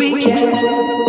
Baby,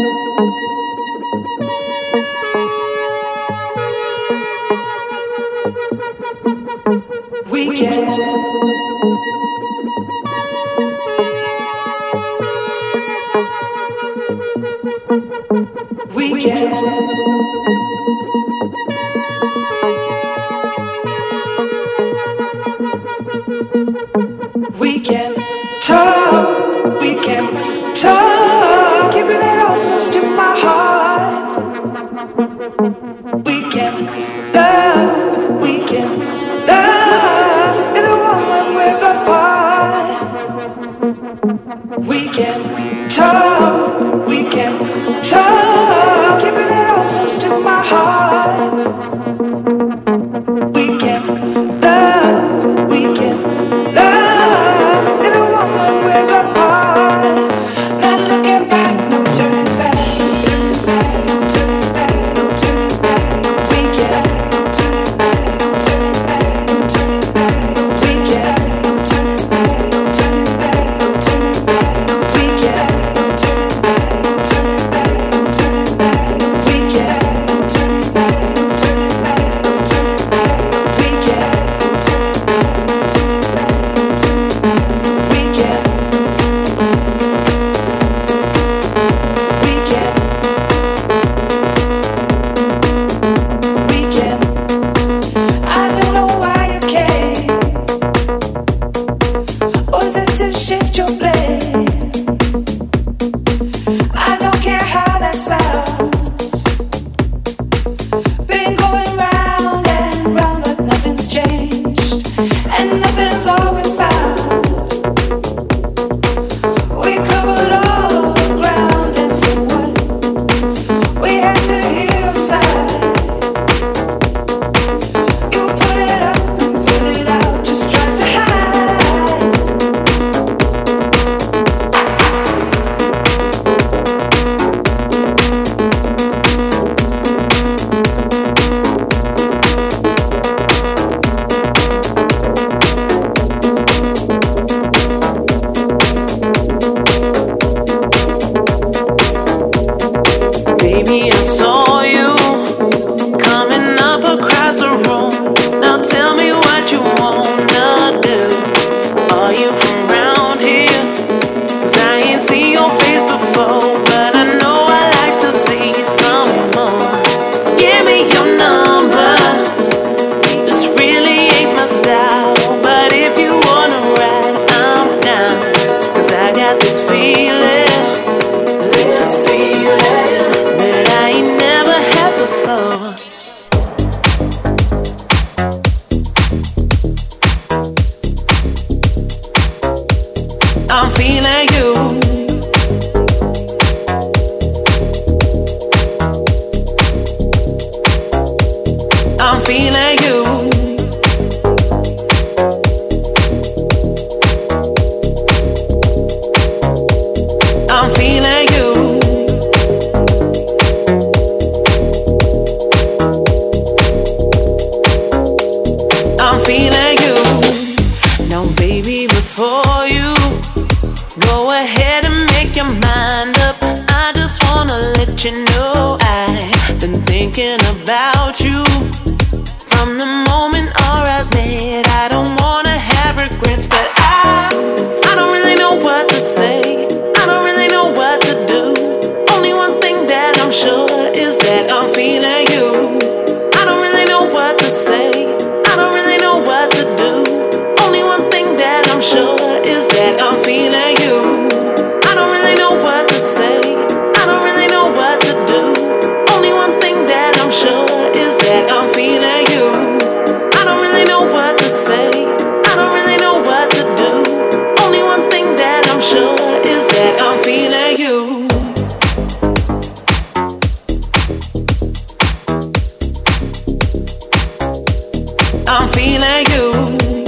I'm feeling you.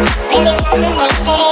Really doesn't make.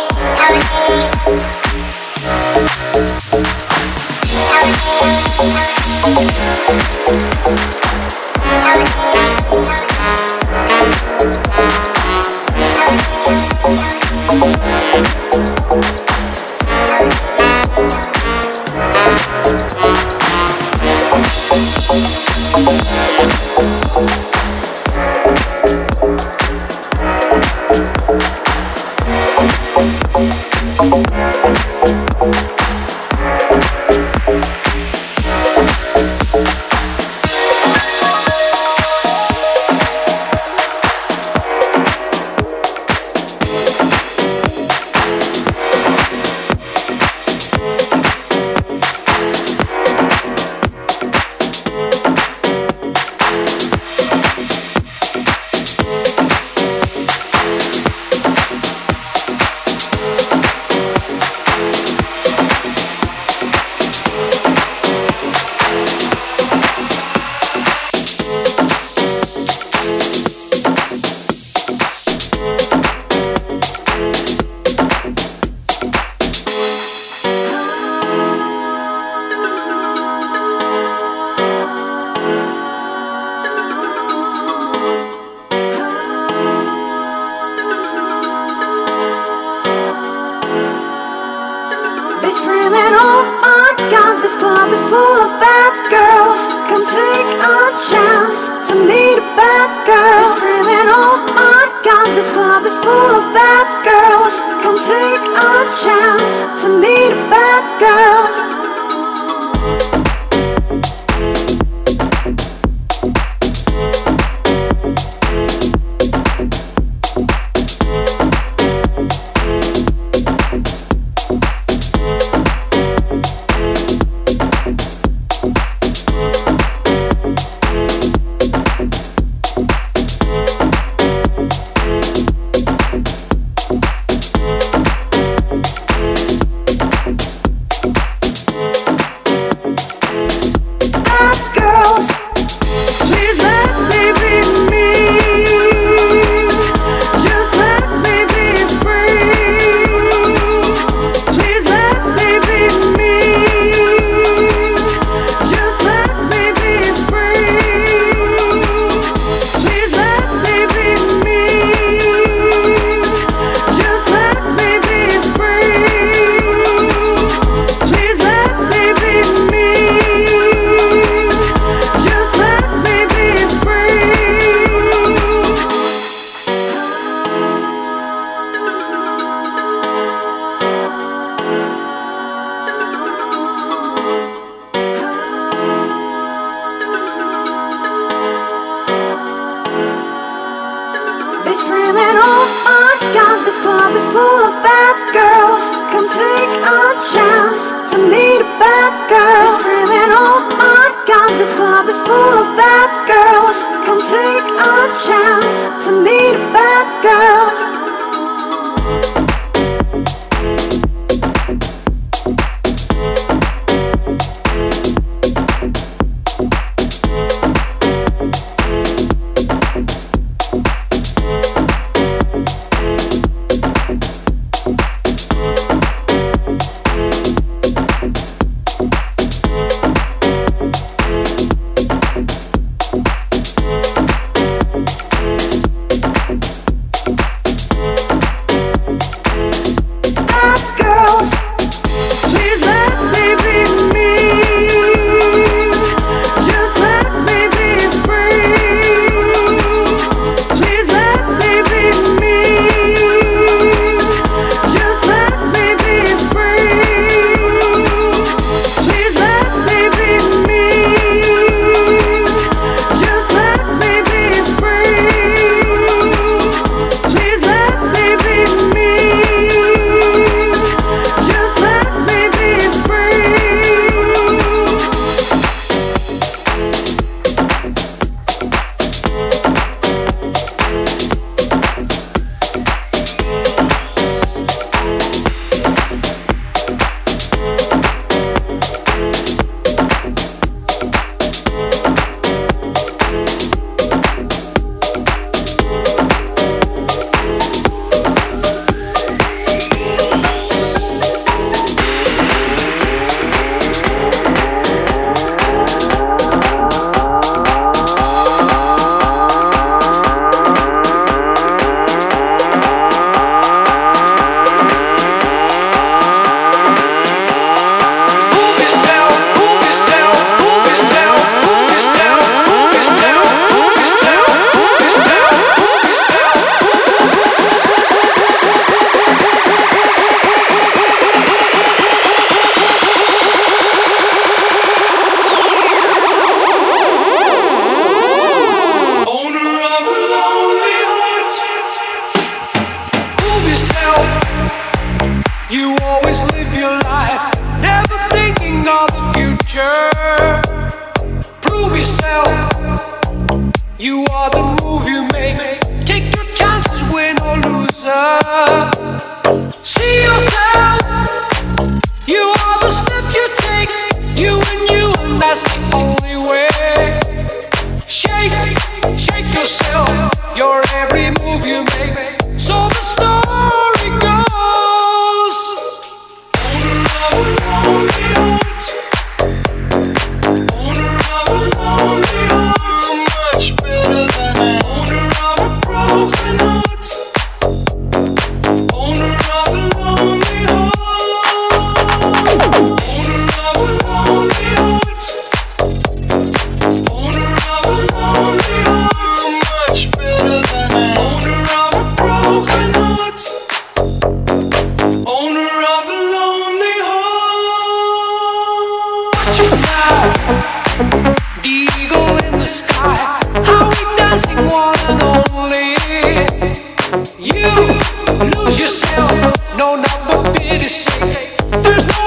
Yourself,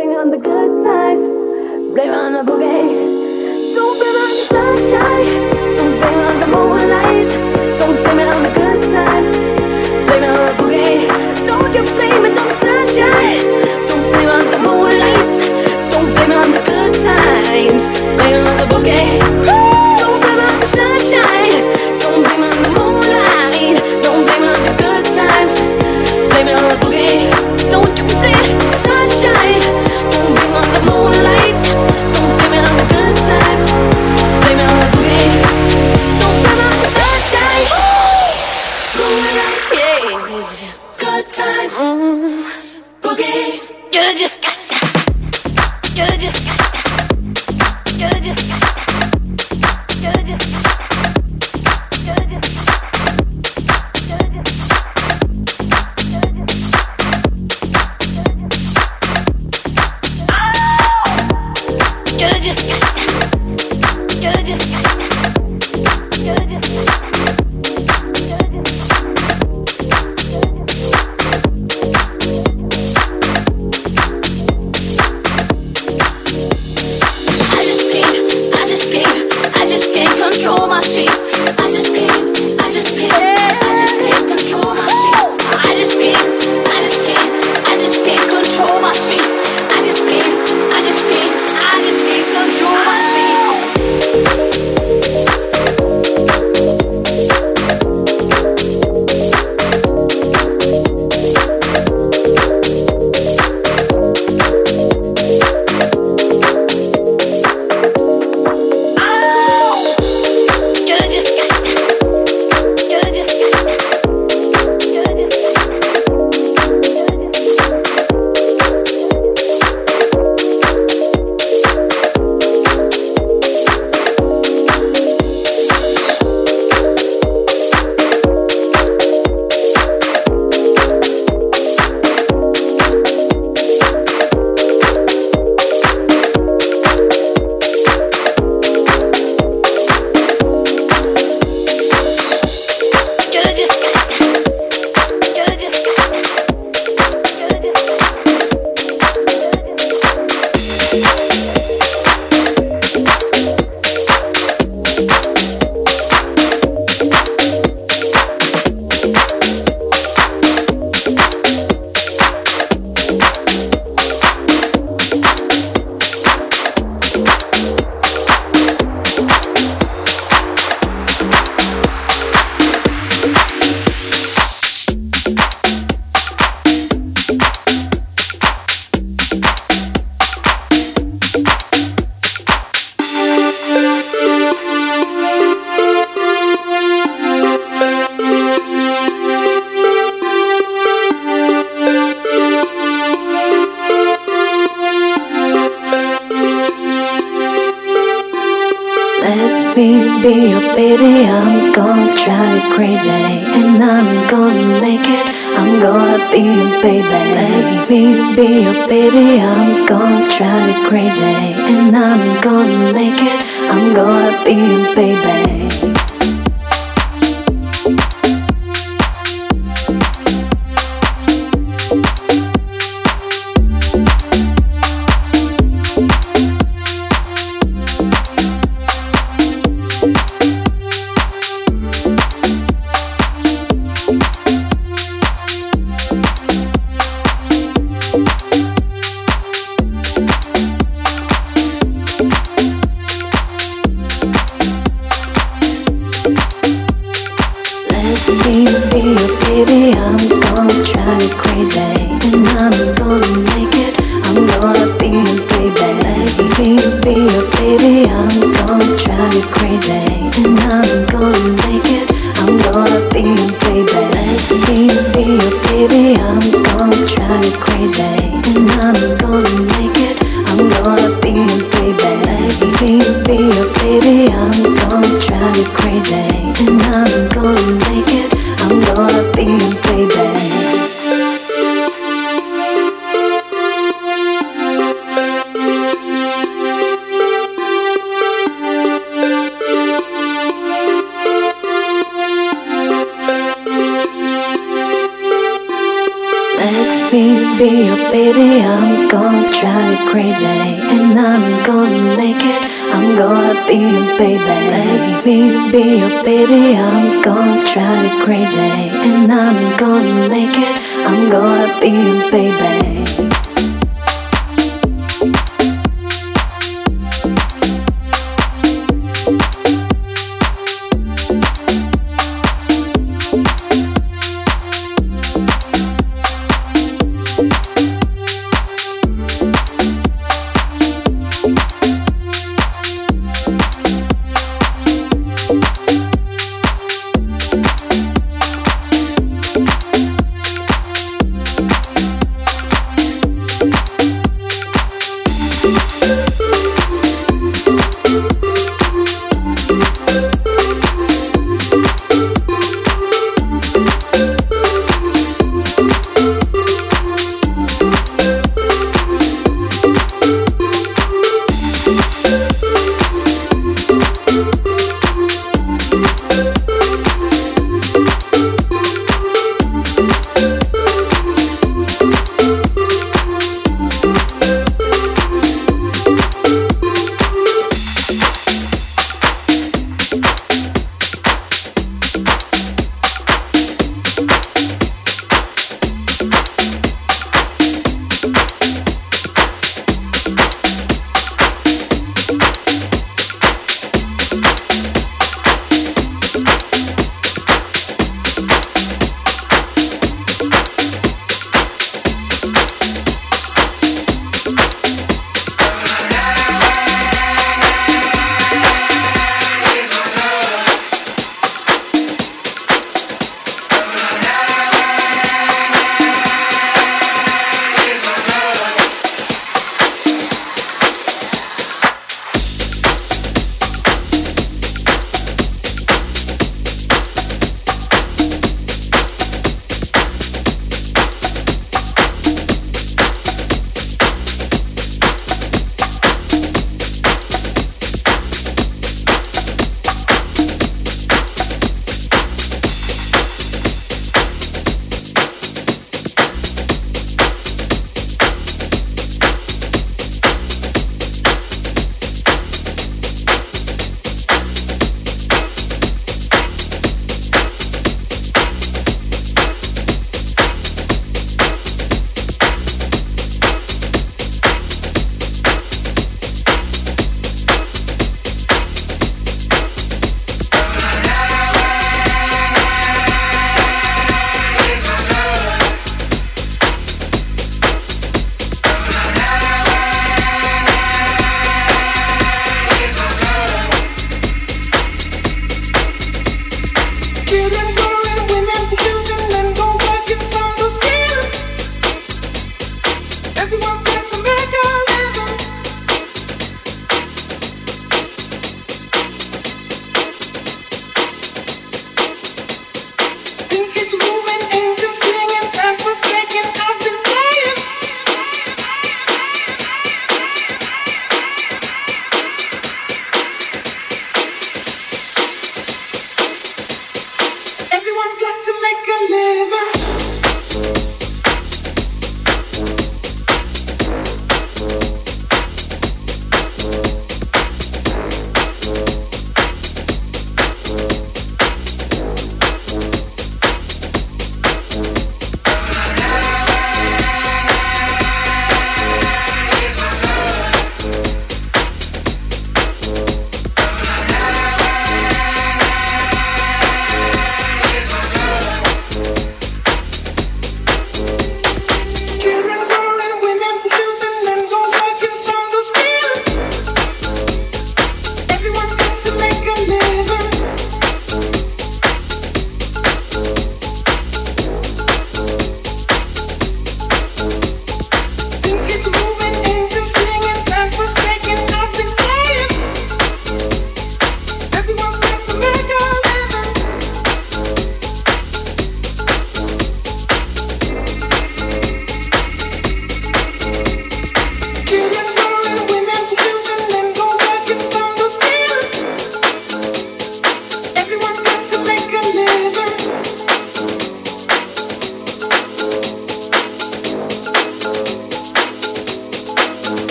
blame on the good times, blame on the boogie. Don't blame on the sunshine, don't blame on the moonlight, don't blame it on the good times, blame it on the boogie. Don't you blame it on the sunshine, don't blame on the moonlight, don't blame it on the good times, blame it on the boogie. be your baby. I'm gonna drive you crazy, and I'm gonna make it. I'm gonna be your baby. Let me be your baby. I'm gonna drive you crazy, and I'm gonna make it. I'm gonna be your baby.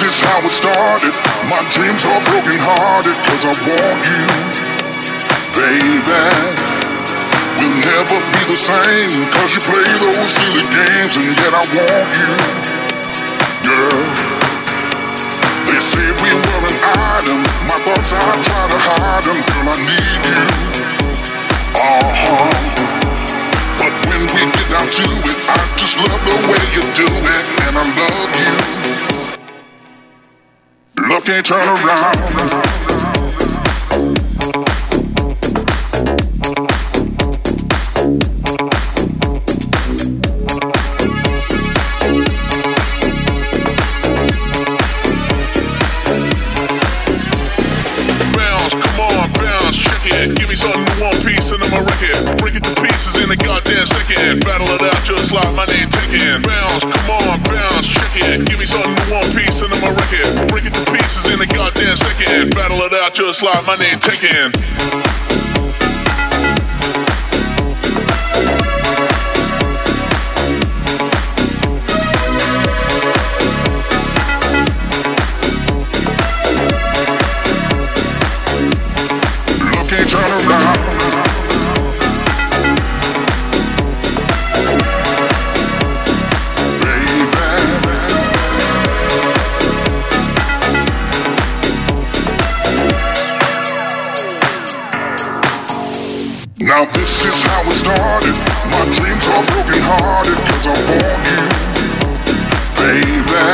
This is how it started. My dreams are broken hearted cause I want you, baby. We'll never be the same cause you play those silly games and yet I want you, girl. They say we were an item. My thoughts I try to hide them, girl. I need you. Uh huh. But when we get down to it, I just love the way you do it, and I love you. Can't turn around. Just like my name taken. Is how it started. My dreams are broken hearted cause I want you, baby.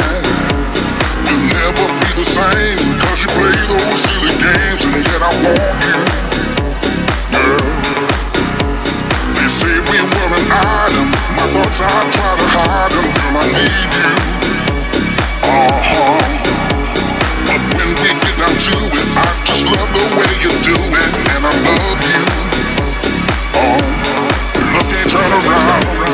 We'll never be the same cause you play those silly games and yet I want you, girl. They say we were an item. My thoughts I try to. I need you. Uh huh. But when we get down to it, I just love the way you do it, and I love you. Look and turn around.